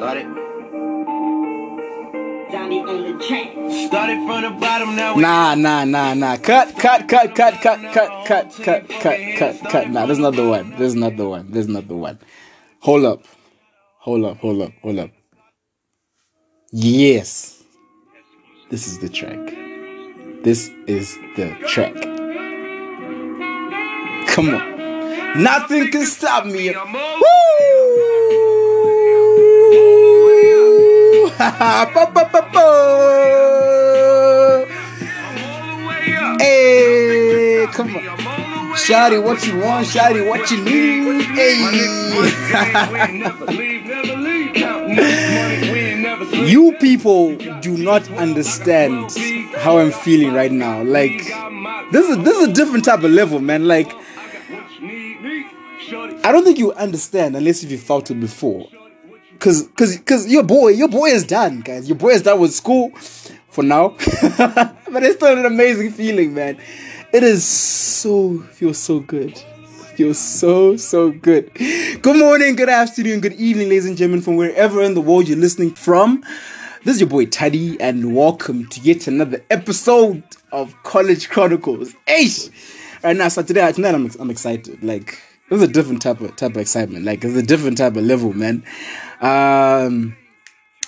Started. Donnie on the track. Started from the bottom now. Nah, nah, nah, nah. Cut, cut, cut, cut, cut, cut, cut, cut, cut, cut, cut. Nah, this is not the one. This is not the one. This is not the one. Hold up. Hold up, hold up, hold up. Yes. This is the track. This is the track. Come on. Nothing can stop me. Woo! Hey, come on. Shawty, what you want? Shawty, what you need? Hey. you people do not understand how I'm feeling right now. Like, this is this is a different type of level, man. Like, I don't think you understand unless if you felt it before. Cause, cause, cause your boy, your boy is done, guys. Your boy is done with school for now. but it's still an amazing feeling, man. It is so feels so good. Feels so so good. Good morning, good afternoon, good evening, ladies and gentlemen, from wherever in the world you're listening from. This is your boy Tadi, and welcome to yet another episode of College Chronicles. Eish! Right now, so today, tonight I'm, I'm excited. Like, it's a different type of type of excitement. Like, it's a different type of level, man. Um,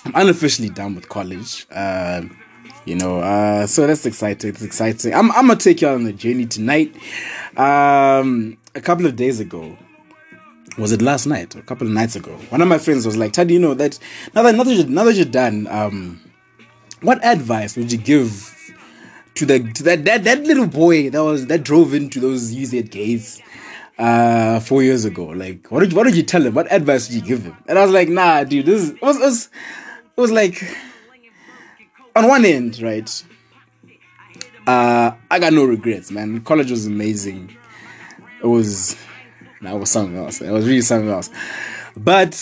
I'm unofficially done with college. Um, you know, uh, so that's exciting. It's exciting. I'm, I'm gonna take you on a journey tonight. Um, a couple of days ago, was it last night or a couple of nights ago? One of my friends was like, "Tadi, you know that now that now that you're, now that you're done, um, what advice would you give to the to that that, that little boy that was that drove into those UZ gates uh four years ago? Like, what did you, what did you tell him? What advice did you give him?" And I was like, "Nah, dude, this is, it was it was, it was like." on one end, right? Uh, I got no regrets, man. College was amazing. It was, that was something else. It was really something else. But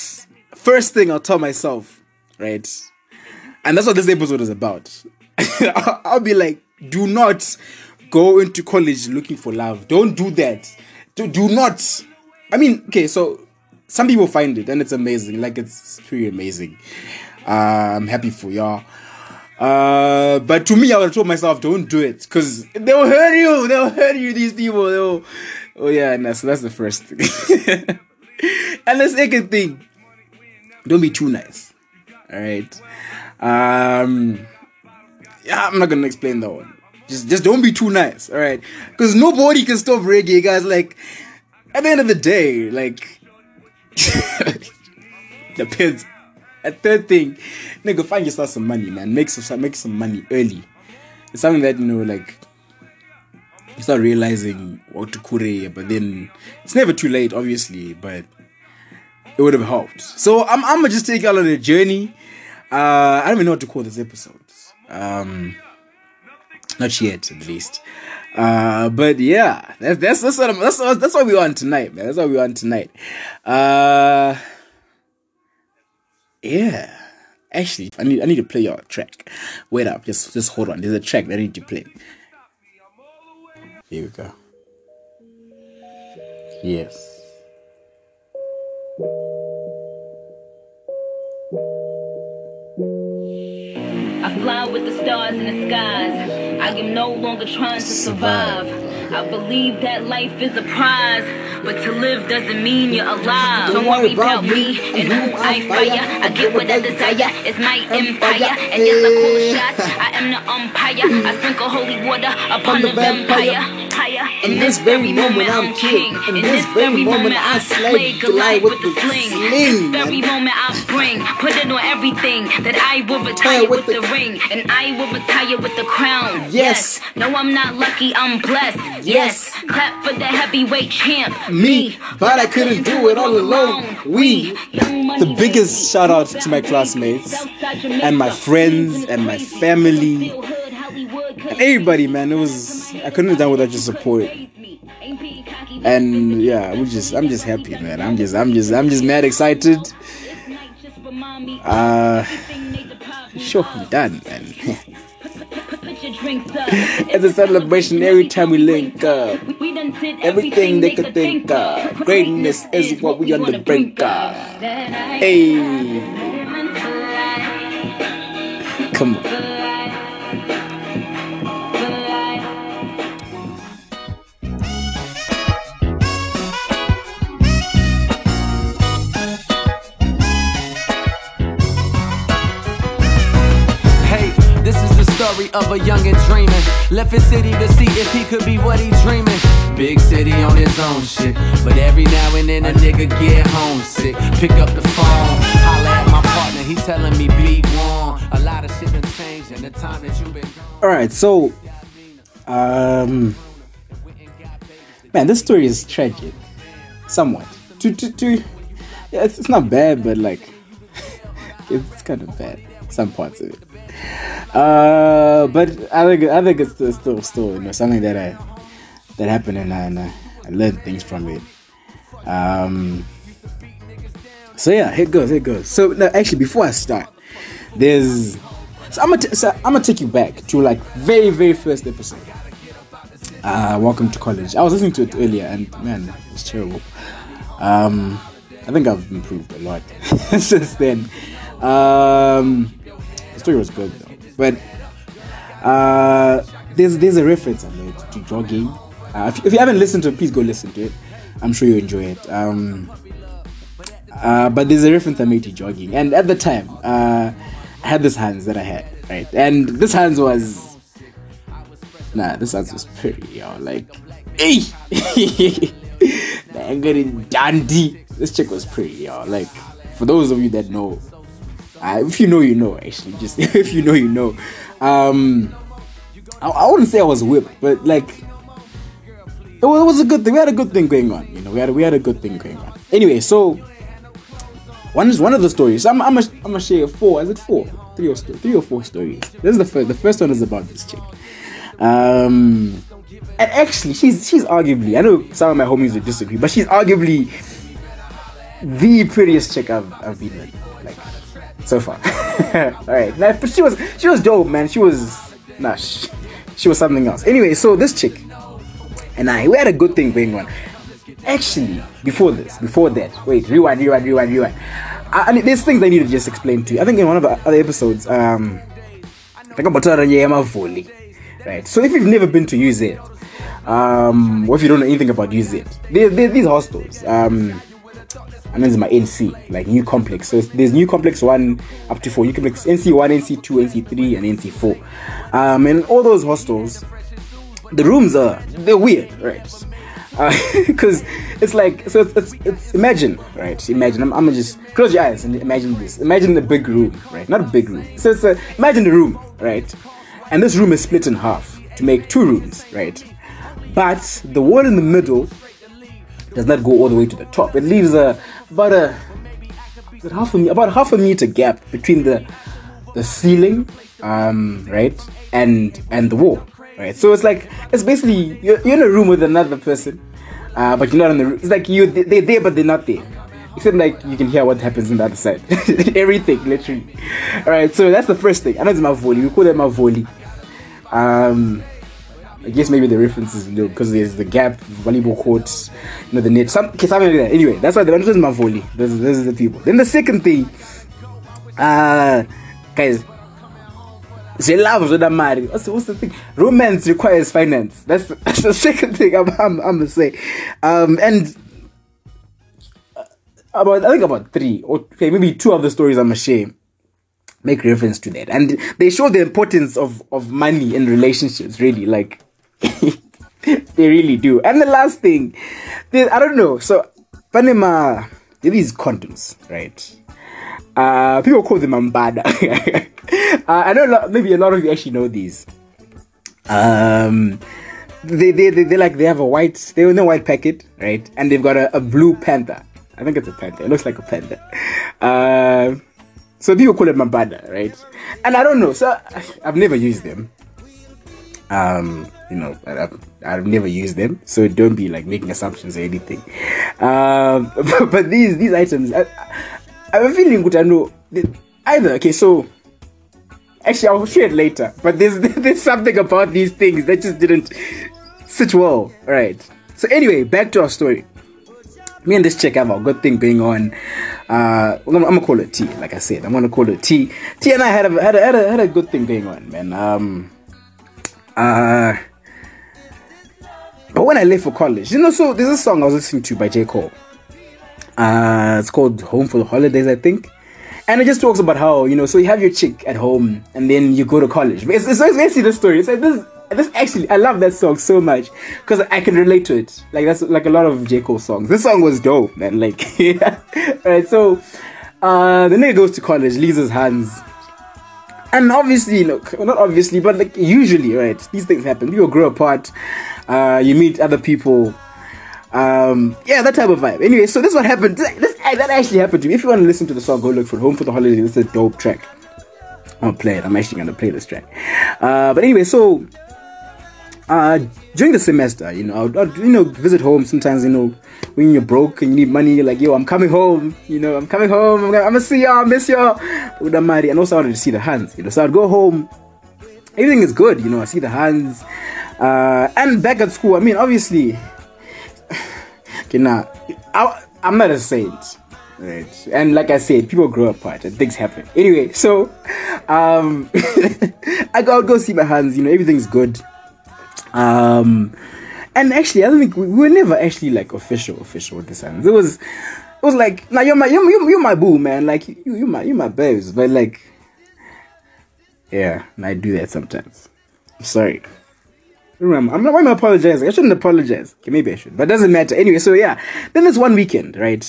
first thing I'll tell myself, right? And that's what this episode is about. I'll be like, do not go into college looking for love. Don't do that. Do, do not. I mean, okay, so some people find it and it's amazing. Like, it's pretty amazing. Uh, I'm happy for y'all. Uh, but to me, I would have told myself, don't do it, because they'll hurt you. They'll hurt you. These people. They'll. Oh yeah, and that's that's the first thing. and the second thing, don't be too nice. All right. Um. Yeah, I'm not gonna explain that one. Just just don't be too nice. All right, because nobody can stop reggae, guys. Like at the end of the day, like depends. A third thing, nigga, find yourself some money, man. Make some make some money early. It's something that you know, like you start realizing what to kure, but then it's never too late, obviously. But it would have helped. So I'm I'm gonna just take y'all on a journey. Uh, I don't even know what to call this episode. Um, not yet, at least. Uh, but yeah, that's that's that's what that's what, that's what we on tonight, man. That's what we on tonight. Uh. Yeah. Actually, I need I need to play your track. Wait up, just just hold on. There's a track that I need to play. Here we go. Yes. I fly with the stars in the skies. I am no longer trying to survive. I believe that life is a prize, but to live doesn't mean you're alive. Don't worry about me and who I fire. I get what I desire. It's my empire, and yes, I call the shots. I am the umpire. I sprinkle holy water upon the vampire. In this very moment, I'm king. In this very moment, I slay Goliath with the sling. This very moment, I bring, put it on everything that I will retire with the ring, and I will retire with the crown. Yes. No, I'm not lucky, I'm blessed. Yes. Clap for the heavyweight champ. Me, but I couldn't do it all alone. We, the biggest shout out to my classmates and my friends and my family and everybody, man. It was I couldn't have done without your support. And yeah, we just I'm just happy, man. I'm just I'm just I'm just mad excited. Uh, sure, I'm done, man. it's a celebration every time we link up. Everything they could think of. Greatness is what we on the brink of. Hey. Story of a youngin' dreaming. Left his city to see if he could be what he dreaming. Big city on his own shit. But every now and then a nigga get homesick. Pick up the phone, holla at my partner, he telling me be warm. A lot of shit done changed in the time that you've been gone. All right, so um, man, this story is tragic, somewhat. To to to, yeah, it's, it's not bad, but like it's kind of bad. Some parts of it. Uh, but I think I think it's still still, you know something that I that happened and I, and I, learned things from it. Um. So yeah, it goes, it goes. So no, actually, before I start, there's so I'm gonna t- so I'm gonna take you back to like very very first episode. Uh, welcome to college. I was listening to it earlier and man, it was terrible. Um, I think I've improved a lot since then. Um, story was good though, but uh, there's there's a reference I made to jogging. Uh, if, if you haven't listened to it, please go listen to it. I'm sure you enjoy it. Um, uh, but there's a reference I made to jogging, and at the time, uh, I had this hands that I had, right? And this hands was, nah, this hands was pretty, yo. Like, hey, I'm getting dandy. This chick was pretty, yo. Like, for those of you that know, uh, if you know, you know. Actually, just if you know, you know. Um, I, I wouldn't say I was whipped, but like, it was, it was a good thing. We had a good thing going on, you know. We had we had a good thing going on. Anyway, so one is one of the stories. I'm I'm gonna share four. Is it four? Three or three or four stories. This is the first. The first one is about this chick. Um, and actually, she's she's arguably. I know some of my homies would disagree, but she's arguably the prettiest chick I've I've been with, like so far. All right, now, but she was she was dope, man. She was nah, she, she was something else. Anyway, so this chick and I we had a good thing going on. Actually, before this, before that, wait, rewind, rewind, rewind, rewind. I, I mean, there's things I need to just explain to you. I think in one of the other episodes, um, think about volley, right? So if you've never been to UZ, um, or if you don't know anything about UZ, there, there, these hostels, um, and is my NC, like new complex. So there's new complex one up to four, new complex NC one, NC two, NC three, and NC four. Um, and all those hostels, the rooms are they're weird, right? Because it's like so it's, it's, it's imagine right imagine I'm, I'm gonna just close your eyes and imagine this imagine the big room right not a big room so it's a, imagine the room right and this room is split in half to make two rooms right but the wall in the middle does not go all the way to the top. It leaves a about a it half a about half a meter gap between the the ceiling um right and and the wall right? So it's like it's basically you're, you're in a room with another person uh, but you're not in the room it's like you they're there but they're not there. Except like you can hear what happens on the other side. Everything literally. All right so that's the first thing. I know it's my volley we call that my volley um I guess maybe the reference is because there's the gap, volleyball courts, you know, the net, some, okay, something like that. Anyway, that's why the answer is my volley. Those, those are the people. Then the second thing, uh, guys, she loves with a money. What's, what's the thing? Romance requires finance. That's that's the second thing I'm I'm, I'm gonna say. Um, and uh, about I think about three or okay, maybe two of the stories I'm gonna share make reference to that, and they show the importance of of money in relationships. Really, like they really do. And the last thing, they, I don't know. So Panama, these condoms, right? Uh, people call them ambada. uh, I know a lot, maybe a lot of you actually know these. Um, they they they they like they have a white they in a white packet, right? And they've got a, a blue panther. I think it's a panther. It looks like a panther. Uh, so people call it mambada, right? And I don't know. So I've never used them. Um, you know, I've, I've never used them, so don't be like making assumptions or anything. Um, but, but these these items, I, I have a feeling good. I know either. Okay, so actually I'll share it later. But there's there's something about these things that just didn't sit well, right? So anyway, back to our story. Me and this chick have a good thing going on. Uh, I'm gonna, I'm gonna call it T. Like I said, I'm gonna call it T. T and I had a had a, had a, had a good thing going on, man. Um, uh, but when I left for college, you know, so there's a song I was listening to by J Cole. Uh, it's called Home for the Holidays, I think. and it just talks about how you know. So you have your chick at home, and then you go to college. It's, it's, it's basically the story. It's like this. This actually, I love that song so much because I can relate to it. Like that's like a lot of J Cole songs. This song was dope, man. Like, yeah. right. So, uh, the nigga goes to college, leaves his hands, and obviously, look, well, not obviously, but like usually, right? These things happen. People grow apart. Uh, you meet other people. Um, yeah, that type of vibe. Anyway, so this is what happened. This, this that actually happened to me. If you want to listen to the song, go look for Home for the Holiday. This is a dope track. I'll play it. I'm actually gonna play this track. Uh, but anyway, so uh, during the semester, you know, I'd, I'd, you know visit home sometimes. You know, when you're broke and you need money, you're like, yo, I'm coming home. You know, I'm coming home. I'm gonna, I'm gonna see y'all, miss y'all. Money, and also I wanted to see the hands. You know, so I'd go home. Everything is good. You know, I see the hands. Uh, and back at school, I mean, obviously, okay, now I, I'm not a saint. Right. And like I said, people grow apart and things happen. Anyway, so um I go, I'll go see my hands, you know, everything's good. Um, and actually, I don't think we, we were never actually like official, official with the Suns. It was, it was like, now you're my, you're, you're, you're my boo, man. Like you, you my, you my babes. But like, yeah, I do that sometimes. I'm sorry. Remember, I'm not. Why am I apologizing? I shouldn't apologize. Okay, maybe I should, but it doesn't matter. Anyway, so yeah. Then there's one weekend, right?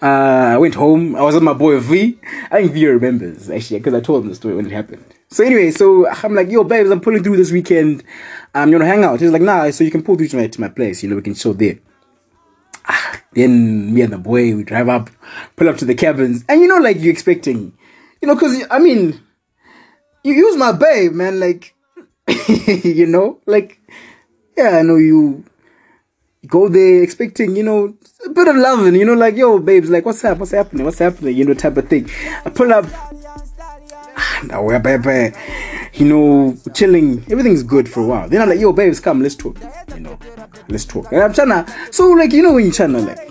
Uh, I went home. I was with my boy V. I think V remembers actually because I told him the story when it happened. So anyway, so I'm like, yo, babes, I'm pulling through this weekend. Um, you wanna hang out? He's like, nah. So you can pull through to my to my place. You know, we can chill there. Ah, then me and the boy we drive up, pull up to the cabins, and you know, like you expecting, you know, cause I mean, you use my babe, man. Like, you know, like, yeah, I know you go there expecting, you know, a bit of loving, you know, like, yo, babes, like, what's up? What's happening? What's happening? You know, type of thing. I pull up, we're baby, you know, chilling. Everything's good for a while. Then I'm like, yo, babes, come, let's talk. You know, let's talk. And I'm trying to, so like, you know, when you're trying to like,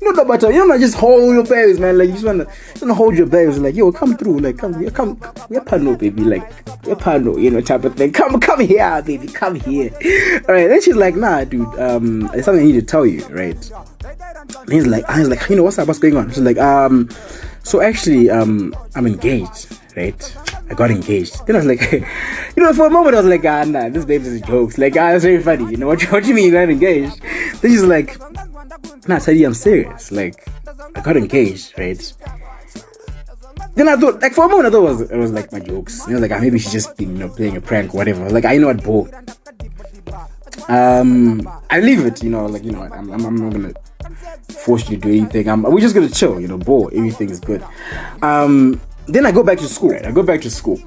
you know, but you don't just hold your babes, man. Like you just wanna, just wanna hold your babes. Like yo, come through. Like come, yeah, come, we're pano, baby. Like we're pano, you know, type of thing. Come, come here, baby. Come here. All right. Then she's like, nah, dude. Um, there's something I need to tell you, right? And he's like, I was like, you know, what's up? What's going on? She's like, um, so actually, um, I'm engaged, right? I got engaged. Then I was like, you know, for a moment I was like, ah, nah, this baby's is jokes. Like, ah, that's very funny. You know, what, what do you mean you got engaged? Then she's like, nah, Tadi, I'm serious. Like, I got engaged, right? Then I thought, like, for a moment I thought it was, it was like my jokes. You know, like, ah, maybe she's just, you know, playing a prank or whatever. Like, I know what, bro. Um, I leave it, you know, like, you know, I'm, I'm, I'm not gonna force you to do anything. I'm, we're just gonna chill, you know, bro. Everything is good. Um, then I go back to school. Right? I go back to school.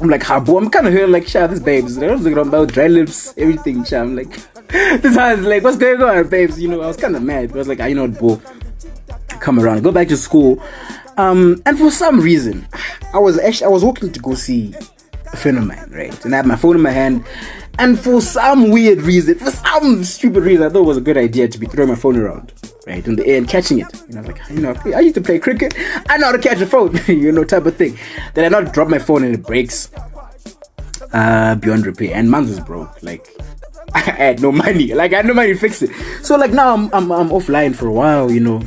I'm like, boy, I'm kind of here like, sha, this babes. I was looking about dry lips, everything, sha. I'm like, this is like, what's going on, babes? You know, I was kind of mad. I was like, I you know boy, come around. Go back to school. Um, and for some reason, I was actually, I was walking to go see a friend of mine, right? And I had my phone in my hand. And for some weird reason, for some stupid reason, I thought it was a good idea to be throwing my phone around, right, in the air and catching it. You know, like, you know, I used to play cricket. I know how to catch a phone, you know, type of thing. Then I not drop my phone and it breaks uh, beyond repair. And mine was broke. Like, I had no money. Like, I had no money to fix it. So, like, now I'm, I'm, I'm offline for a while, you know.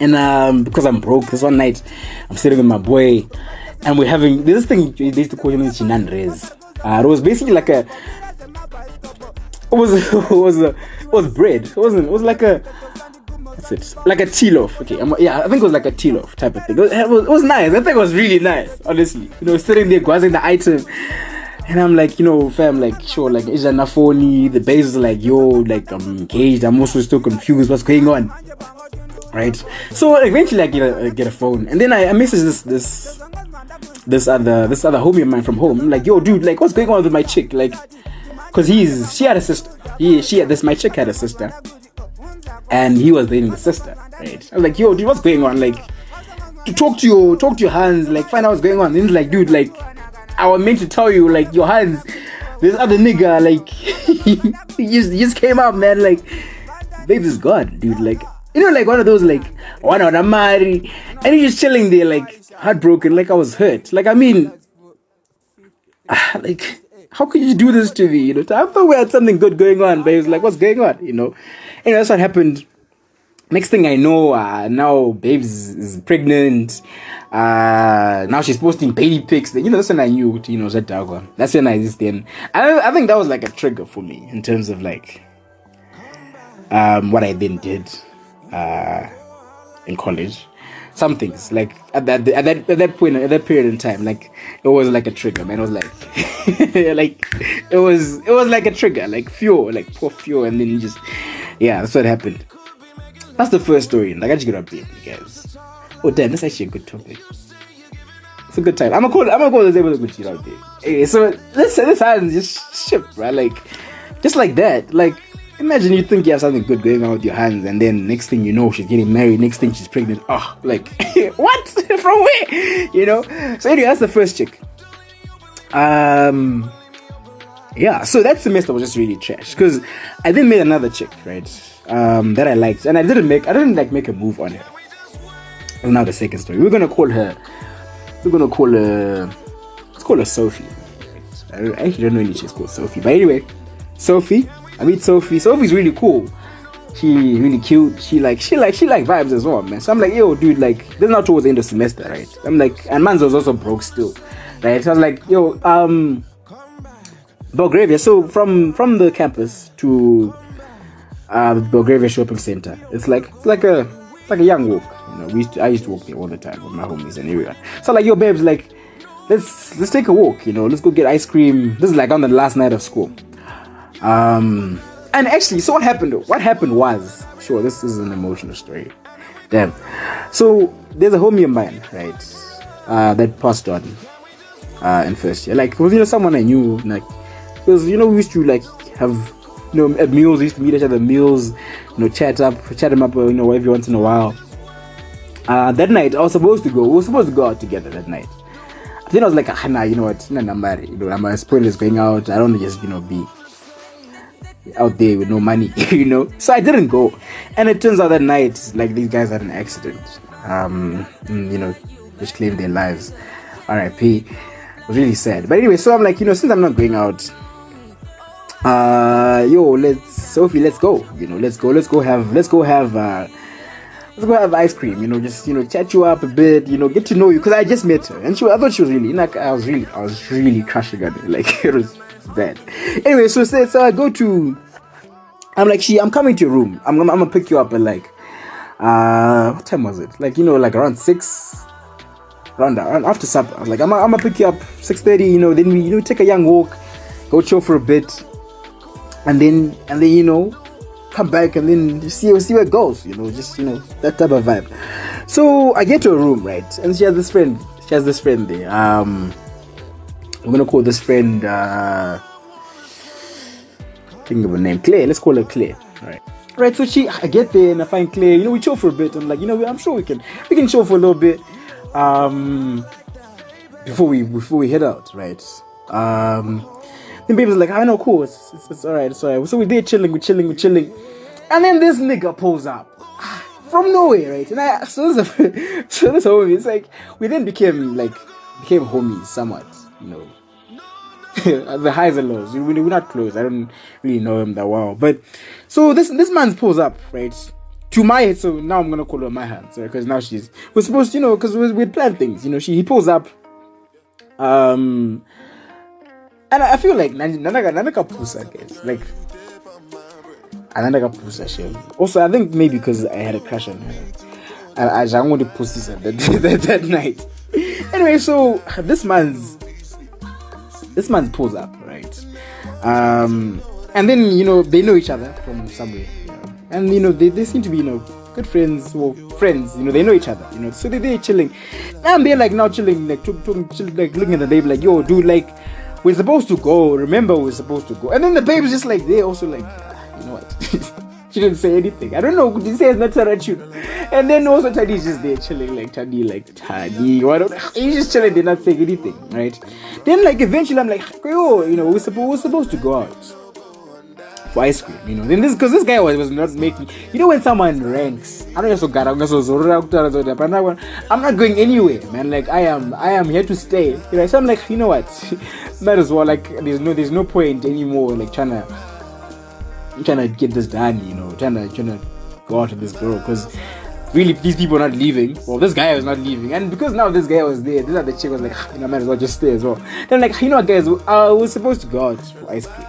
And um, because I'm broke, this one night, I'm sitting with my boy, and we're having this thing they used to call him Chinandres. Uh, it was basically like a. It was it was a, it was bread. It wasn't. It was like a. What's it? Like a tea loaf. Okay, I'm, yeah, I think it was like a tea loaf type of thing. It was, it was, nice. I think it was really nice. Honestly, you know, sitting there guazing the item. And I'm like, you know, fam, like, sure, like, is that Nafoni? The base is like, yo, like, I'm engaged. I'm also still confused. What's going on? Right? So eventually, I get a, I get a phone, and then I, I message this this this other this other homie of mine from home. I'm like, yo, dude, like, what's going on with my chick? Like, cause he's she had a sister. He she had this my chick had a sister, and he was dating the sister. Right? I was like, yo, dude, what's going on? Like, to talk to your talk to your hands, like, find out what's going on. And he's like, dude, like, I was meant to tell you, like, your hands. This other nigga, like, he just he just came out, man. Like, babe is God, dude. Like, you know, like one of those, like, one on a marry, and he's just chilling there, like, heartbroken, like I was hurt. Like, I mean, like, how could you do this to me? You know, I thought we had something good going on, but he was like, what's going on? You know, and that's what happened. next thing I know, uh, now babes is pregnant. Uh, now she's posting baby pics. You know, that's when I knew, you know, that dog. That's when I just then. I, I think that was like a trigger for me in terms of like um, what I then did uh, in college. Some things like at that at that at that point at that period in time, like it was like a trigger, man. It was like like it was it was like a trigger, like fuel, like pour fuel, and then you just yeah, that's what happened. That's the first story. Like I just get up here, you guys. Oh damn, that's actually a good topic. It's a good time. I'm gonna call. I'm gonna call this a good shit out there. Hey, so this this happens just ship, right? Like just like that. Like imagine you think you have something good going on with your hands, and then next thing you know, she's getting married. Next thing she's pregnant. Oh, like what? From where? You know. So anyway, that's the first chick. Um. Yeah, so that semester was just really trash because I then made another chick, right? Um, that I liked, and I didn't make, I didn't like make a move on her. Now the second story, we're gonna call her, we're gonna call her, let's call her Sophie. I, actually don't know any she's called Sophie, but anyway, Sophie. I meet Sophie. Sophie's really cool. She really cute. She like she like she like vibes as well, man. So I'm like, yo, dude, like this is not towards the end of semester, right? I'm like, and Mans was also broke still, right? So I was like, yo, um, Belgravia. So from from the campus to uh, Belgravia Shopping Center, it's like it's like a it's like a young walk. You know, we used to, I used to walk there all the time with my homies and everyone. So like, yo, babes, like let's let's take a walk. You know, let's go get ice cream. This is like on the last night of school. Um, and actually, so what happened? What happened was, sure, this is an emotional story. Damn. So there's a homie of mine, right? Uh, that passed on uh, in first year. Like, was you know someone I knew, like, because you know we used to like have you know at meals, we used to meet each other meals, you know, chat up, chat them up, you know, every once in a while. Uh, that night I was supposed to go. We were supposed to go out together that night. Then I was like, ah, nah, you know what? Nah, nah. You know, I'm a spoilers going out. I don't just you know be out there with no money, you know. So I didn't go, and it turns out that night, like these guys had an accident, um, you know, which claimed their lives. R.I.P. Was really sad. But anyway, so I'm like, you know, since I'm not going out, uh, yo, let's Sophie, let's go. You know, let's go, let's go have, let's go have. uh Let's go have ice cream, you know, just you know, chat you up a bit, you know, get to know you. Cause I just met her, and she, I thought she was really, like, I was really, I was really crushing on her. Like it was bad. Anyway, so so, so I go to I'm like, she, I'm coming to your room. I'm, I'm, I'm gonna pick you up at like, uh, what time was it? Like, you know, like around six, around, around after supper. I was like, I'm, I'm gonna pick you up six thirty. You know, then we, you know, take a young walk, go chill for a bit, and then, and then, you know, come back and then see, see where it goes. You know, just you know that type of vibe. So I get to a room, right, and she has this friend. She has this friend there. Um, I'm gonna call this friend. uh think of a name. Claire. Let's call her Claire. Right. Right. So she, I get there and I find Claire. You know, we chill for a bit. I'm like, you know, I'm sure we can, we can chill for a little bit. Um, before we before we head out, right? Um, then baby's like, I know, cool. It's, it's, it's all right. It's all right. So we're there chilling, we're chilling, we're chilling, and then this nigga pulls up from nowhere, right? And I so this, so this homie, it's like we then became like became homies somewhat, you know the highs and lows. We, we're not close. I don't really know him that well. But so this this man's pulls up, right? To my head, so now I'm gonna call her my hands, right? Because now she's we're supposed, to, you know, because we we planned things, you know. She he pulls up, um, and I feel like Nanaka Nanaka Pusa, guys, like Nanaka Pusa, she. Also, I think maybe because I had a crush on her, I I just wanted pussies that, that that night. Anyway, so this man's this man's pulls up, right? Um, and then you know they know each other from somewhere, and you know they, they seem to be you know good friends or friends. You know they know each other, you know. So they they chilling. And they're like now chilling, like talking, chilling, like looking at the baby, like yo, dude, like we're supposed to go. Remember, we're supposed to go. And then the baby's just like they also like, ah, you know what. she didn't say anything. I don't know. She says not Tarachu. And then also Tadi's just there chilling, like Tadi, like Tadi. Why don't he's just chilling, they're not saying anything, right? Then like eventually I'm like, oh, you know, we're supposed we're supposed to go out for ice cream, you know. Then this because this guy was, was not making you know when someone ranks, I don't know so but I'm not going anywhere, man. Like I am I am here to stay. You know, so I'm like, you know what? Might as well like there's no there's no point anymore like trying to trying to get this done, you know, trying to trying to go out with this girl because really these people are not leaving. Well, this guy was not leaving, and because now this guy was there, this other chick was like, "Ah, you know, might as well just stay as well. Then like, you know guys, I was supposed to go out for ice cream,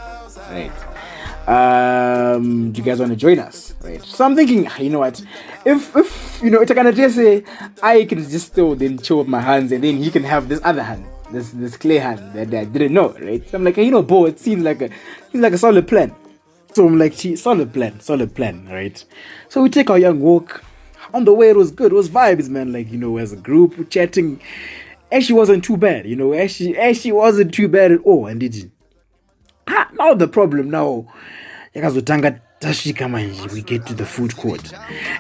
right? Um, do you guys want to join us, right? So I'm thinking, "Ah, you know what, if if you know, it's gonna just say I can just still then chill with my hands, and then he can have this other hand. This this clay hand that I didn't know, right? So I'm like, you know, Bo, it seems like a seems like a solid plan. So I'm like, gee, solid plan, solid plan, right? So we take our young walk. On the way, it was good. It was vibes, man. Like, you know, as a group, chatting. Actually, wasn't too bad, you know. Actually, actually wasn't too bad at all. And did ah, now the problem now, yakazotanga tashika manje, we get to the food court,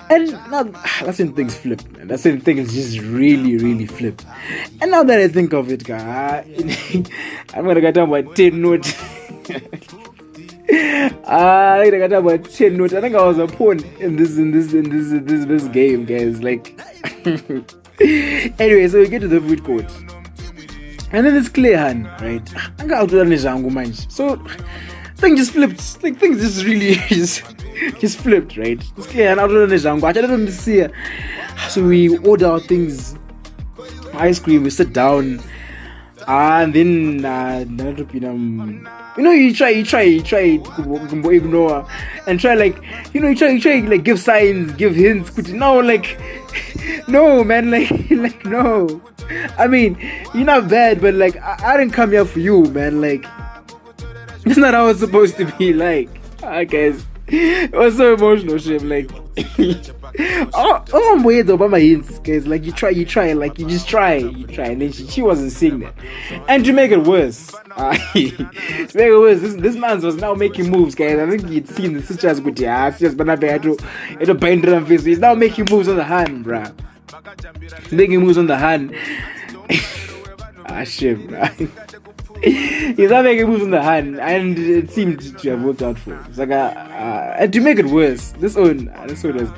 and now that's when things flip. Man. That's when things just really, really flip. And now that I think of it, guy, I'm gonna get down by ten note. I got about ten notes. I think I was a pawn in this in this in this in this this game, guys. Like, anyway, so we get to the food court, and then it's clear hand, right? I got out zangu manje. So thing just flipped. Like things just really just just flipped, right? It's clear out of the zangu. I it. So we order our things, ice cream. We sit down. Ah, and then uh, um, you know you try you try you try to ignore and try like you know you try you try like give signs give hints but no like no man like like no. I mean you're not bad but like i, I didn't come here for you man like it's not how it's supposed to be like i guess it was so emotional shit like oh oh I'm weird my hints guys like you try you try like you just try you try and then she, she wasn't seeing that and to make it worse uh, to make it worse this, this man was now making moves guys. I think he'd seen the sisters with yeah just but not bad to it a bind on face. He's now making moves on the hand bruh. Making moves on the hand. Ah shit bruh He's not making moves on the hand, and it seemed to have worked out for him. It's like, uh, uh, and to make it worse, this one, uh, this one is,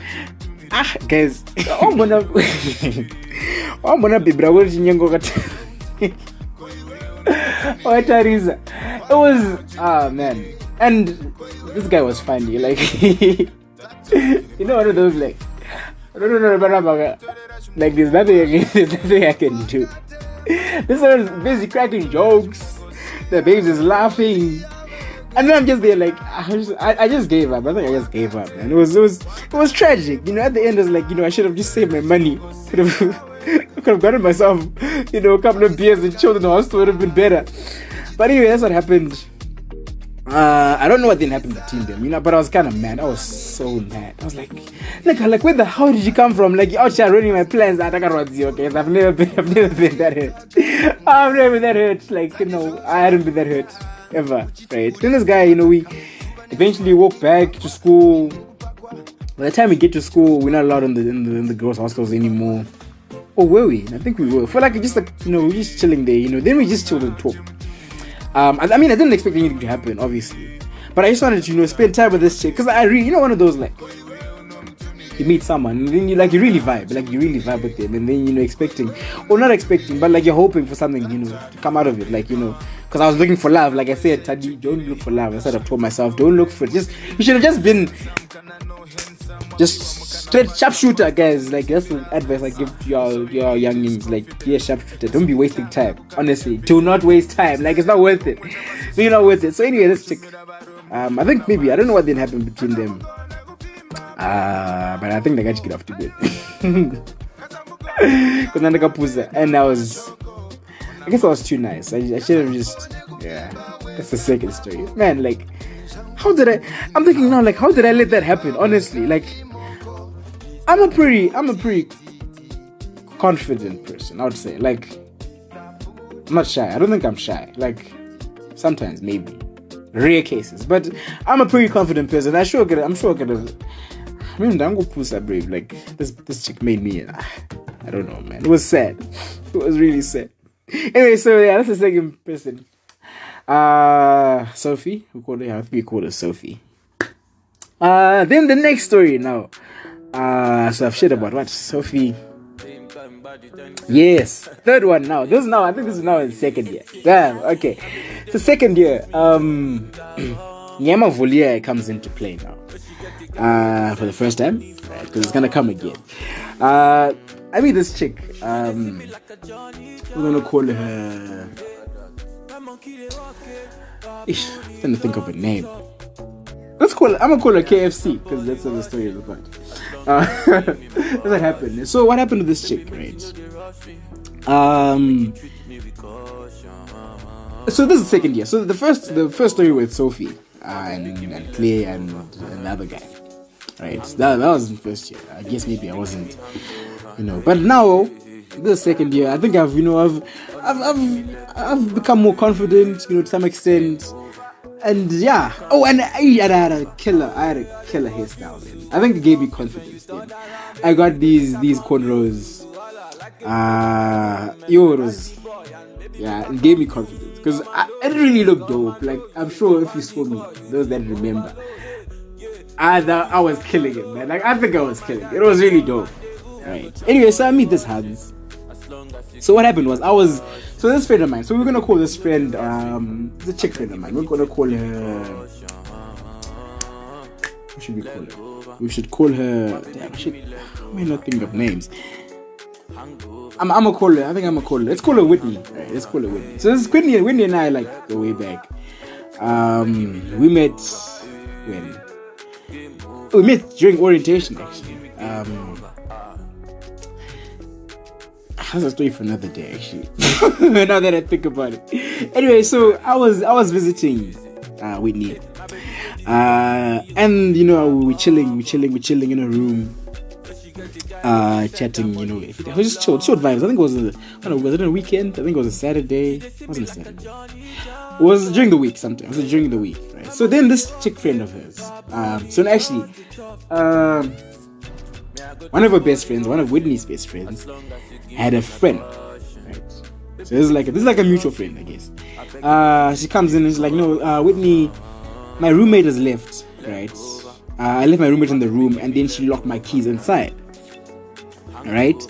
ah, guys, oh, mbona, oh, mbona bibra wori chinyengo kati, oh, Tariza, it was, ah, man, and this guy was funny, like, you know, one of those, like, no, no, no, no, no, like, there's nothing, there's nothing I can do. This one is busy cracking jokes. The babes is laughing. And then I'm just there like I just, I, I just gave up. I think I just gave up, and It was it was it was tragic. You know, at the end I was like, you know, I should have just saved my money. Could have could have gotten myself, you know, a couple of beers and in the hospital would have been better. But anyway, that's what happened. Uh, I don't know what didn't happen between them, you know, but I was kind of mad. I was so mad. I was like, like, like, where the hell did you come from? Like, you're out ruining my plans. I got you, okay? I've never been, I've never been that hurt. I've never been that hurt. Like, you know, I hadn't been that hurt ever, right? Then this guy, you know, we eventually walk back to school. By the time we get to school, we're not allowed in the in the, in the girls' hostels anymore. Or were we? I think we were. For like just like you know, we're just chilling there, you know. Then we just chilled and talk. Um, I, I mean, I didn't expect anything to happen, obviously, but I just wanted to, you know, spend time with this chick because I really, you know, one of those like you meet someone and then you like you really vibe, like you really vibe with them, and then you know expecting or not expecting, but like you're hoping for something, you know, to come out of it, like you know, because I was looking for love, like I said, Tadi, don't look for love. I said I told myself, don't look for it. Just you should have just been just straight sharpshooter, guys. Like that's the advice I give to your your youngins. Like be a sharpshooter. Don't be wasting time. Honestly, do not waste time. Like it's not worth it. You're not worth it. So anyway, let's check. Um, I think maybe I don't know what didn't happen between them. Uh, but I think they got to get off to good. and I was, I guess I was too nice. I, I should have just, yeah. That's the second story, man. Like, how did I? I'm thinking now, like, how did I let that happen? Honestly, like, I'm a pretty, I'm a pretty confident person. I would say, like, I'm not shy. I don't think I'm shy. Like, sometimes maybe, rare cases, but I'm a pretty confident person. I sure could, I'm sure could have. I mean, Dango Pusa brave. Like this, this chick made me. Uh, I don't know, man. It was sad. It was really sad. Anyway, so yeah, that's the second person. Uh, Sophie. We call her. I think we call her Sophie. Uh, then the next story now. Uh, so I've shared about what Sophie. Yes, third one now. This is now. I think this is now in second year. Damn. Okay, so second year. Um, Nyama Volia comes into play now. Uh, for the first time, because it's gonna come again. Uh, I mean, this chick, um, we're gonna call her. Ish, I'm trying to think of a name. Let's call it. I'm gonna call it KFC because that's what the story is about. Uh, what happened. So what happened to this chick, right? Um. So this is the second year. So the first, the first story with Sophie and, and Clay and another guy, right? That that was the first year. I guess maybe I wasn't, you know. But now the second year, I think I've, you know, I've, I've, I've, I've become more confident, you know, to some extent and yeah. Oh, and I, I had a killer. I had a killer hairstyle. Then. I think it gave me confidence. Then I got these these cornrows. Uh, was yeah, it gave me confidence because it really looked dope. Like I'm sure if you saw me, those that remember, I I was killing it, man. Like I think I was killing it. It was really dope. Right. Anyway, so I meet this Hans. So what happened was I was so this friend of mine. So we're gonna call this friend um the chick friend of mine. We're gonna call her. What should we call her? We should call her. Damn, I. I may not think of names. I'm, I'm gonna call her. I think I'm gonna call her. Let's call her Whitney. Right, let's call her Whitney. So this is Whitney. Whitney and I like go way back. Um, we met when we met during orientation actually. Um, that's a story for another day actually? Now that i think about it. Anyway so i was i was visiting uh whitney. Uh and you know we were chilling we chilling we chilling in a room. Uh chatting you know it was just short short vibes. I think it was a, I don't know was it a weekend? I think it was a saturday. It wasn't a saturday. It was during the week sometimes. During the week right? So then this chick friend of hers um so actually um one of her best friends one of whitney's best friends had a friend. Right? So this is like a, this is like a mutual friend, I guess. Uh, she comes in and she's like, "No, uh, Whitney, my roommate has left. Right? Uh, I left my roommate in the room, and then she locked my keys inside. Right?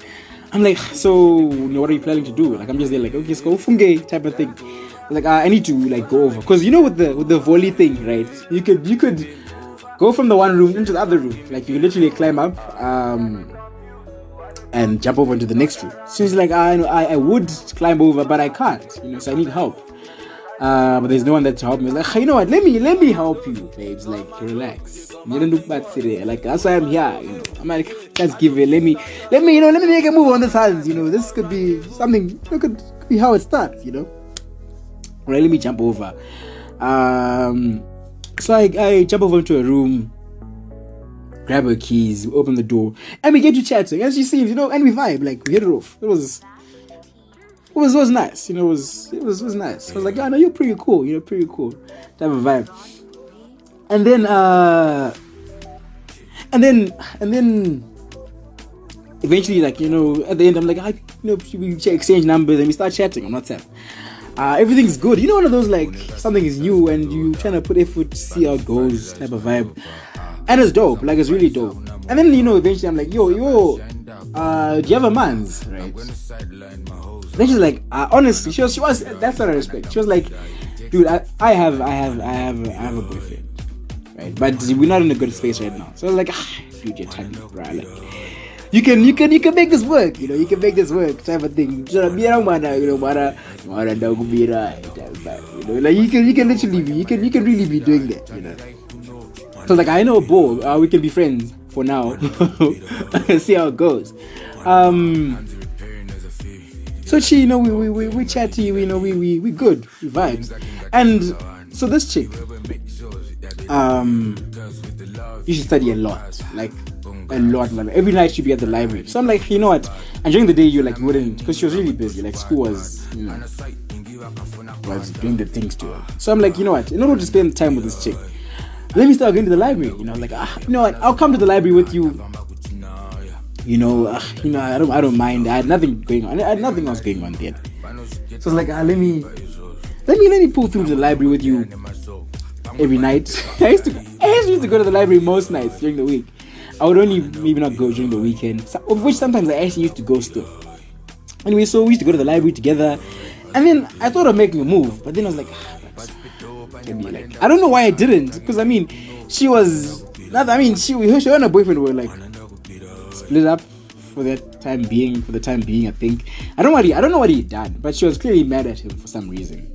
I'm like, so you know, what are you planning to do? Like, I'm just there, like, okay, let's go funge type of thing. Like, uh, I need to like go over because you know with the with the volley thing, right? You could you could go from the one room into the other room. Like, you literally climb up. Um, and jump over into the next room. So he's like, I, I, I would climb over, but I can't, you know, so I need help. Uh, but there's no one there to help me. Like, you know what? Let me let me help you, babes. Like, relax. You don't look bad today. Like, that's why I'm here. You know, I'm like, let's give it. Let me, let me, you know, let me make a move on this hands. You know, this could be something. Know, could, could be how it starts. You know. Right. Let me jump over. Um. So I I jump over into a room grab her keys, we open the door, and we get to chatting. And she seems, you know, and we vibe, like we hit it off. It was it was it was nice, you know, it was it was it was nice. I was like, oh no, you're pretty cool, you're pretty cool. Type of vibe. And then uh and then and then eventually like, you know, at the end I'm like, I you know, we exchange numbers and we start chatting on WhatsApp. Uh, everything's good. You know, one of those like something is new and you trying to put effort to see how it goes type of vibe and it's dope. Like it's really dope. And then you know, eventually I'm like, yo, yo, uh, do you have a man's? Right. Then she's like, uh, honestly, she was, she was. That's what I respect. She was like, dude, I, I have, I have, I have, I have a boyfriend, right? But we're not in a good space right now. So I was like, ah, dude, you're tiny, bro. Like, you can, you can, you can make this work. You know, you can make this work. Type of thing. You know, like you can, you can literally be, you can, you can really be doing that. You know. So like, I know Bo, uh, we can be friends for now. See how it goes. Um, so she, you know, we we we, we chatty, we, you know, we we we good, we vibes, and so this chick, um, you should study a lot, like a lot, like every night she'd be at the library. So I'm like, you know what? And during the day, you like wouldn't, because she was really busy. Like school was, you know, was doing the things to her. So I'm like, you know what? In order to spend time with this chick let me start going to the library. You know, like ah, you know what? I'll come to the library with you. You know, uh, you know, I don't, I don't mind. I had nothing going on. I had nothing else going on then. So it's like, ah, let me, let me, let me pull through to the library with you every night. I used to, I used to go to the library most nights during the week. I would only maybe not go during the weekend, of which sometimes I actually used to go still. Anyway, so we used to go to the library together, and then I thought of making a move, but then I was like, Like I don't know why I didn't, because I mean, she was. Not, I mean, she, she and her boyfriend were like split up for that time being. For the time being, I think. I don't know what he. I don't know what he done, but she was clearly mad at him for some reason.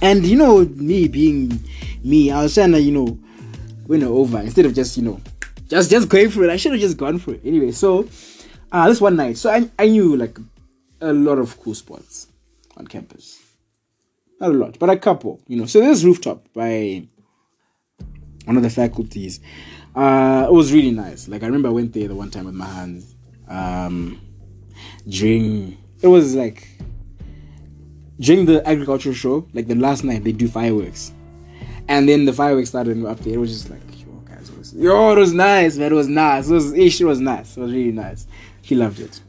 And you know, me being me, I was trying to, you know, win her over instead of just, you know, just just going for it. I should have just gone for it. Anyway, so uh this one night, so I I knew like a lot of cool spots on campus. Not a lot, but a couple, you know. So this rooftop by one of the faculties. Uh it was really nice. Like I remember I went there the one time with my hands. Um during it was like during the agricultural show, like the last night, they do fireworks, and then the fireworks started up there. It was just like, yo, guys, it was, yo, it was nice, man. It was nice. It was, it was nice. It was really nice. He loved it.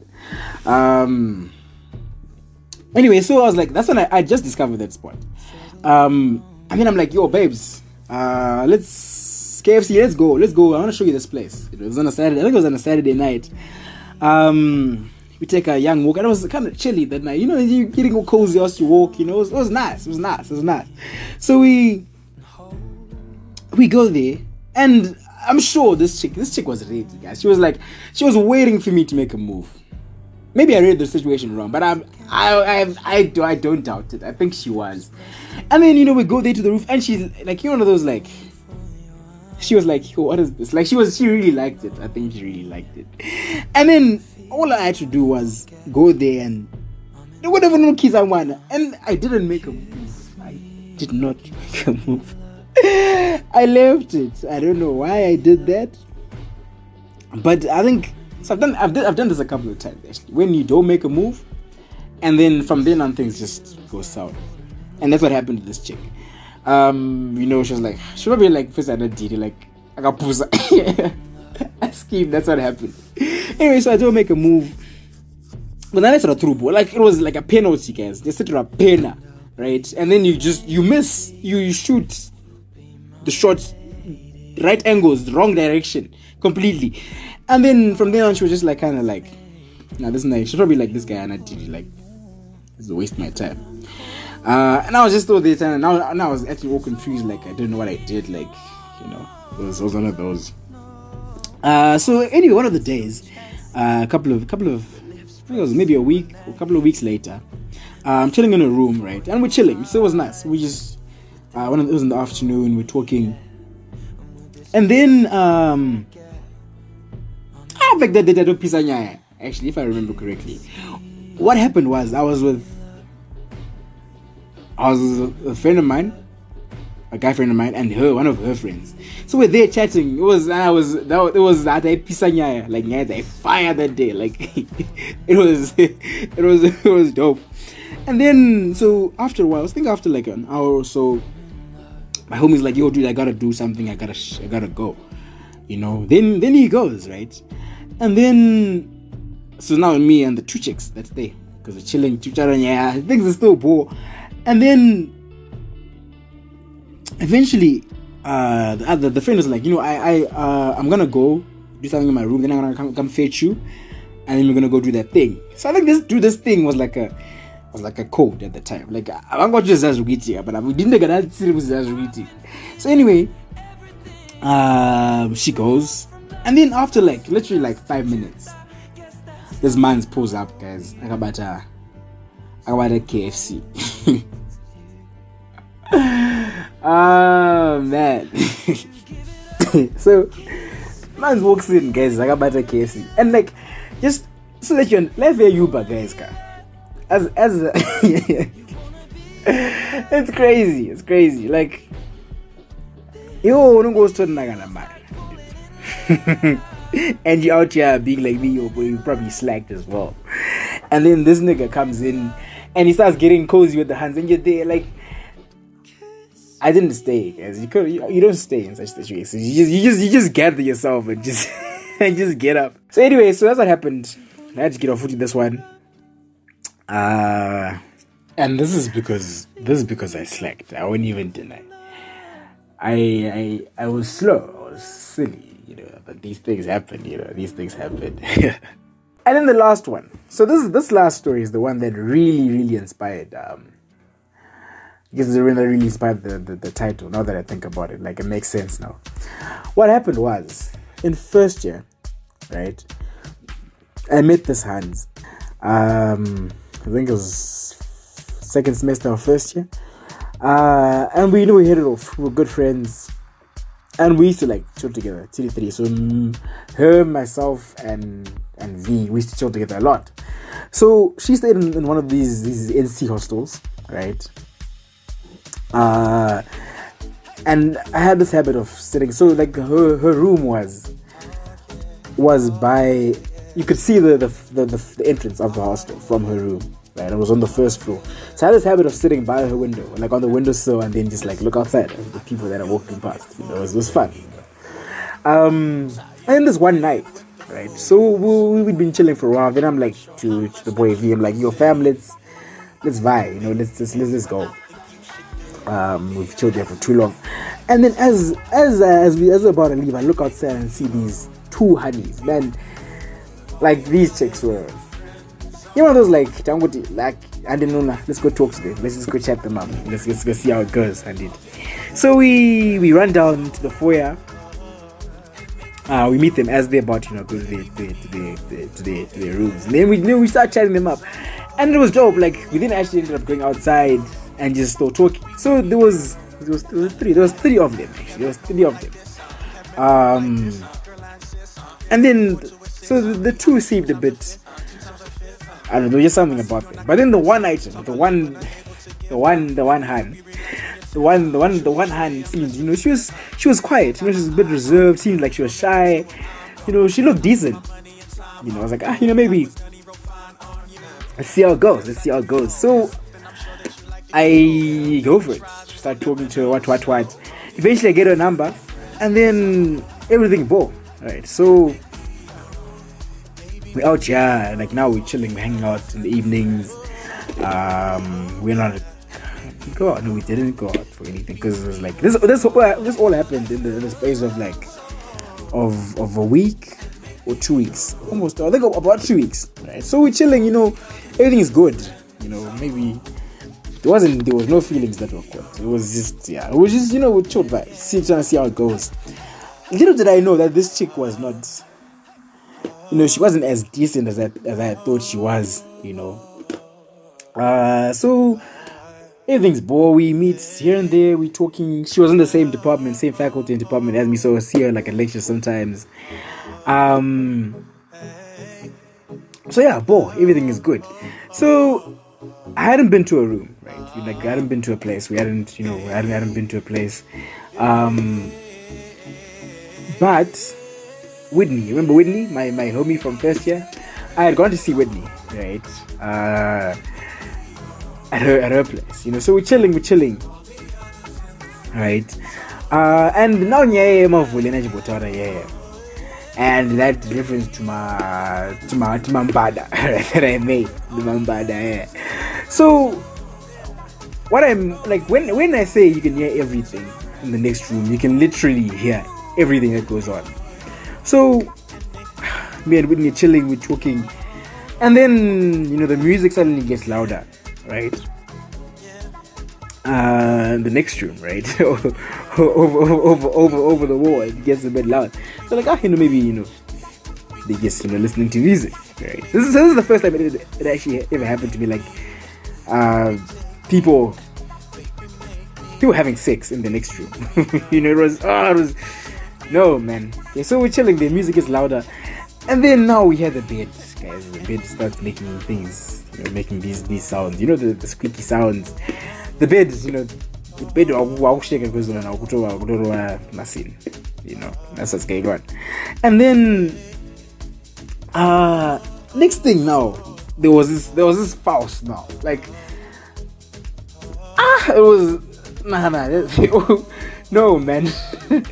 Um. Anyway, so I was like, that's when I, I just discovered that spot. Um, and then I'm like, yo, babes, uh, let's KFC, let's go, let's go. I want to show you this place. It was on a Saturday. I think it was on a Saturday night. Um we take a young walk and it was kind of chilly that night. You know, you're getting all cozy as you walk, you know, it was, it was nice, it was nice, it was nice. So we we go there and I'm sure this chick, this chick was ready, guys. She was like, she was waiting for me to make a move. Maybe I read the situation wrong, but I'm, I, I, I, do, I don't doubt it. I think she was. And then you know we go there to the roof, and she's like, you know, one of those like, she was like, what is this? Like she was, she really liked it. I think she really liked it. And then all I had to do was go there and whatever no kids I want. And I didn't make a move. I did not make a move. I left it. I don't know why I did that. But I think so I've done I've done, I've done this a couple of times actually. When you don't make a move, and then from then on things just go south. And that's what happened to this chick. Um, you know, she was like she probably like first I did like I got pussy. I schemed, that's what happened. Anyway, so I don't make a move. But then I said a true ball. Like it was like a penalty, guys. They said a penna, right? And then you just you miss, you, you shoot the shot right angles, the wrong direction completely. And then from then on she was just like kinda like nah this is nice. She's probably like this guy and I did like this is a waste of my time. Uh, and I was just all the time and now, now I was actually all confused, like I didn't know what I did, like you know, it was, it was one of those. Uh, so anyway, one of the days, uh, a couple of couple of maybe a week, a couple of weeks later, I'm chilling in a room, right, and we're chilling. So it was nice. We just uh, one of it was in the afternoon. We're talking, and then um, I think that that pisanya. Eh? Actually, if I remember correctly, what happened was I was with I was with a friend of mine a guy friend of mine and her, one of her friends. So we're there chatting. It was I was that was, it was that pisanya eh? like yeah, they fire that day. Like it was it was it was dope. And then so after a while, I think after like an hour or so, my homie's like, "Yo, dude, I gotta do something. I gotta sh- I gotta go." You know. Then then he goes right, and then so now me and the two chicks that's there because we're chilling, yeah, things are still poor, and then eventually uh the other the friend was like you know i i uh i'm gonna go do something in my room then i'm gonna come, come fetch you and then we're gonna go do that thing. So i think this do this thing was like a was like a code at the time. Like i'm to just but we didn't get that serious so anyway um she goes and then after like literally like five minutes this man's pulls up guys i got a i got a kfc Oh man. so man walks in, guys, like about a KFC. And like just so that you let's say Uber guys. As as it's crazy, it's crazy. Like don't go to Nagana man. And you out here being like me, you probably slacked as well. And then this nigga comes in and he starts getting cozy with the hands, and you're there like I didn't stay, guys. You could, you, you, don't stay in such situations. You just, you just, you just gather yourself and just, and just get up. So anyway, so that's what happened. I had to get off with this one. Uh, and this is because this is because I slacked. I won't even deny. I, I, I was slow. I was silly, you know. But these things happen, you know. These things happen. and then the last one. So this this last story is the one that really, really inspired um, because it really, really inspired the, the, the title. Now that I think about it, like it makes sense now. What happened was in first year, right? I met this Hans. Um, I think it was second semester of first year. Uh, and we knew we hit it off. We were good friends. And we used to like chill together, TD3. So mm, her, myself, and and V, we used to chill together a lot. So she stayed in, in one of these these NC hostels, right? Uh, and I had this habit of sitting. So like her her room was was by you could see the the, the, the, the entrance of the hostel from her room. Right, it was on the first floor. So I had this habit of sitting by her window, like on the windowsill, and then just like look outside at the people that are walking past. You know, it was, it was fun. Um, and this one night, right? So we, we'd been chilling for a while. Then I'm like to, to the boy V, I'm like, yo, fam, let's let's vibe. You know, let's let's let's, let's go. Um, we've chilled there for too long. And then as as uh, as we as we're about to leave, I look outside and see these two honeys. Man, like these chicks were you know those like Tanguti, like I didn't know let's go talk to them. Let's just go chat them up. Let's, let's go see how it goes. And it. So we we run down to the foyer. Uh, we meet them as they're about you know go to their, their, their, their, to, rooms. And then we then we start chatting them up, and it was dope. Like we didn't actually ended up going outside and just start talking. So there was there was, there was three. There was three of them. Actually. There was three of them. Um, and then so the, the two seemed a bit I don't know, just something about them. But then the one item, the one, the one, the one hand, the one, the one, the one hand seemed, you know, she was, she was quiet. You know, she was a bit reserved. Seemed like she was shy. You know, she looked decent. You know, I was like, ah, you know, maybe let's see how it goes. Let's see how it goes. So I go for it. Start talking to her. What, what, what. Eventually, I get her number, and then everything ball. Right. So we're out here, like now we're chilling, we're hanging out in the evenings. Um, we're not go out. No, we didn't go out for anything because it was like this. This this all happened in the, in the space of like of of a week or two weeks, almost. I think about two weeks. Right. So we're chilling. You know, everything is good. You know, maybe there wasn't there was no feelings that were caught. It was just yeah, it was just you know we chilled by see trying to see how it goes. Little did I know that this chick was not you know, she wasn't as decent as I, as I thought she was, you know. Uh, so everything's boring. We meet here and there. We talking. She was in the same department, same faculty and department as me, so I see her like at lecture sometimes. Um. So yeah, boy, everything is good. So I hadn't been to a room, right? Like I hadn't been to a place. We hadn't, you know, I hadn't, hadn't been to a place. Um. But Whitney. Remember Whitney, my, my homie from first year? I had gone to see Whitney, right? Uh, at her at her place, you know. So we're chilling, we're chilling, right? Uh, and now yeah, yeah, and that reference to my to my to my mbada that I made, the mambada, yeah. So what I'm like when when I say you can hear everything in the next room, you can literally hear everything that goes on. So me and Whitney chilling, we're talking, and then you know the music suddenly gets louder, right? Uh, the next room, right? over, over, over, over the wall, it gets a bit loud. So like, ah, you know, maybe you know, they just you know listening to music, right? This is, this is the first time it, it actually ever happened to me. Like, uh, people, people having sex in the next room. you know, it was, oh, it was no, man. Okay, so we're chilling. The music is louder, and then now we hear the bed, guys. The bed starts making things, you know, making these these sounds. You know the, the squeaky sounds. The bed, you know, the bed. You know, that's what's going on. And then, uh, next thing now, there was this there was this Faust now, like ah, it was nah nah, no man.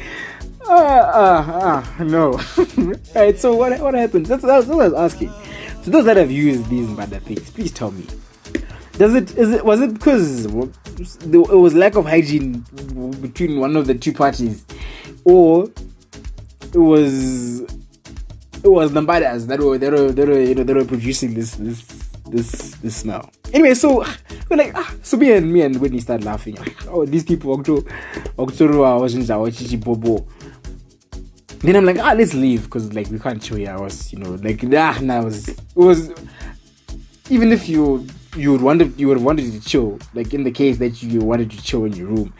Ah, ah, ah, no. right, so what what happens? That's, that's what I was asking. So those that have used these bad things, please tell me. Does it is it was it because it was lack of hygiene between one of the two parties, or it was it was the badas that were that were that were you know that were producing this this this this smell. anyway, so we're like, ah, so me and me and Whitney started laughing. Oh, these people, Octo, Octo, Bobo. Then I'm like, ah, let's leave because like we can't chill here. I was, you know, like ah, nah, it was, it was. Even if you you would wanted you would have wanted to chill, like in the case that you wanted to chill in your room,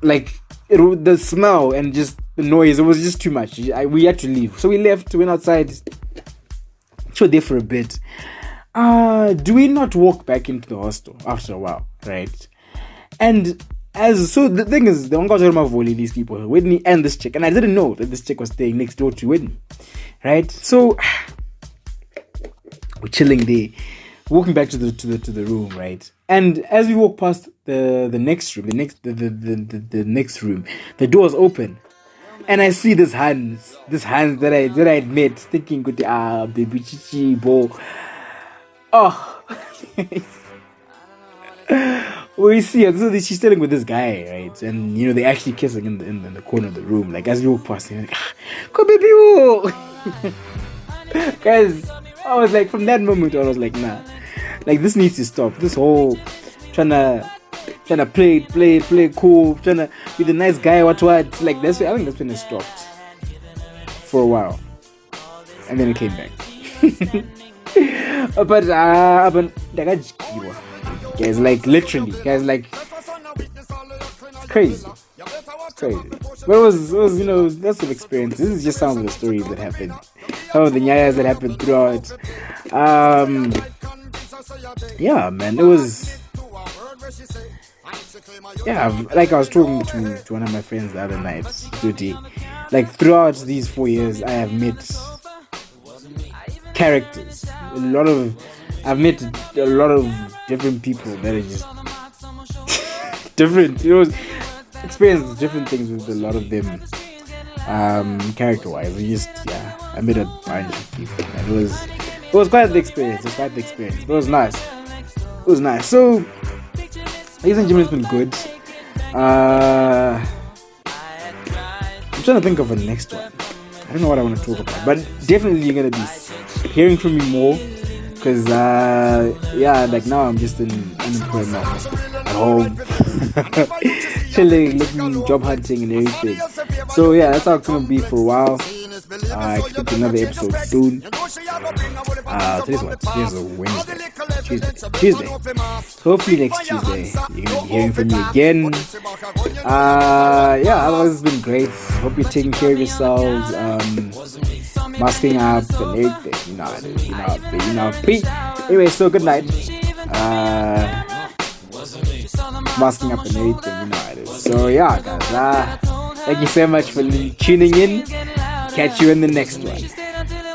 like it, the smell and just the noise, it was just too much. I, we had to leave, so we left. Went outside, chilled there for a bit. Uh, do we not walk back into the hostel after a while, right? And as so the thing is the Onga volley these people, Whitney and this chick, and I didn't know that this chick was staying next door to Whitney. Right? So we're chilling there, walking back to the to the to the room, right? And as we walk past the the next room, the next the the, the, the, the next room, the door's open. And I see this hands, this hands that I that I had met, thinking ah baby chichi bo. Oh we see her. So she's staying with this guy, right? And you know they're actually kissing in the in, in the corner of the room. Like as we walk past, like, ah, "Come, baby, guys." I was like, from that moment, I was like, nah, like this needs to stop. This whole trying to trying to play, play, play cool, trying to be the nice guy, what what. Like that's I think that's when it stopped for a while, and then it came back. but uh, but like, guys. Like literally, guys. Like it's crazy, it's crazy. But it was, it was, you know, that's an experience. This is just some of the stories that happened, some of the nyayas that happened throughout. Um, yeah, man, it was. Yeah, like I was talking to, to one of my friends the other night, Duty. Like throughout these four years, I have met characters, a lot of I've met a lot of different people that are just different. You know, experienced different things with a lot of them. Um, character wise, we just yeah, I met a bunch of people. And it was it was quite the experience. It was quite the experience. But it was nice. It was nice. So, ladies and gentlemen, it's been good. Uh, I'm trying to think of a next one. I don't know what I want to talk about, but definitely you're gonna be hearing from me more Cause uh, yeah, like now I'm just in unemployment at home, chilling, looking, job hunting, and everything. So yeah, that's how it's gonna be for a while. I expect another episode soon. Uh, today's what? Today's a Wednesday. Tuesday. Tuesday. Hopefully next Tuesday you're gonna be hearing from me again. Uh, yeah, otherwise it's been great. Hope you're taking care of yourselves. Um, masking up and everything. You know, it is, you know, you know, Pete. Anyway, so good night. Uh, masking up and everything. You know, it is. So yeah, guys. Uh, thank you so much for tuning in. Catch you in the next one.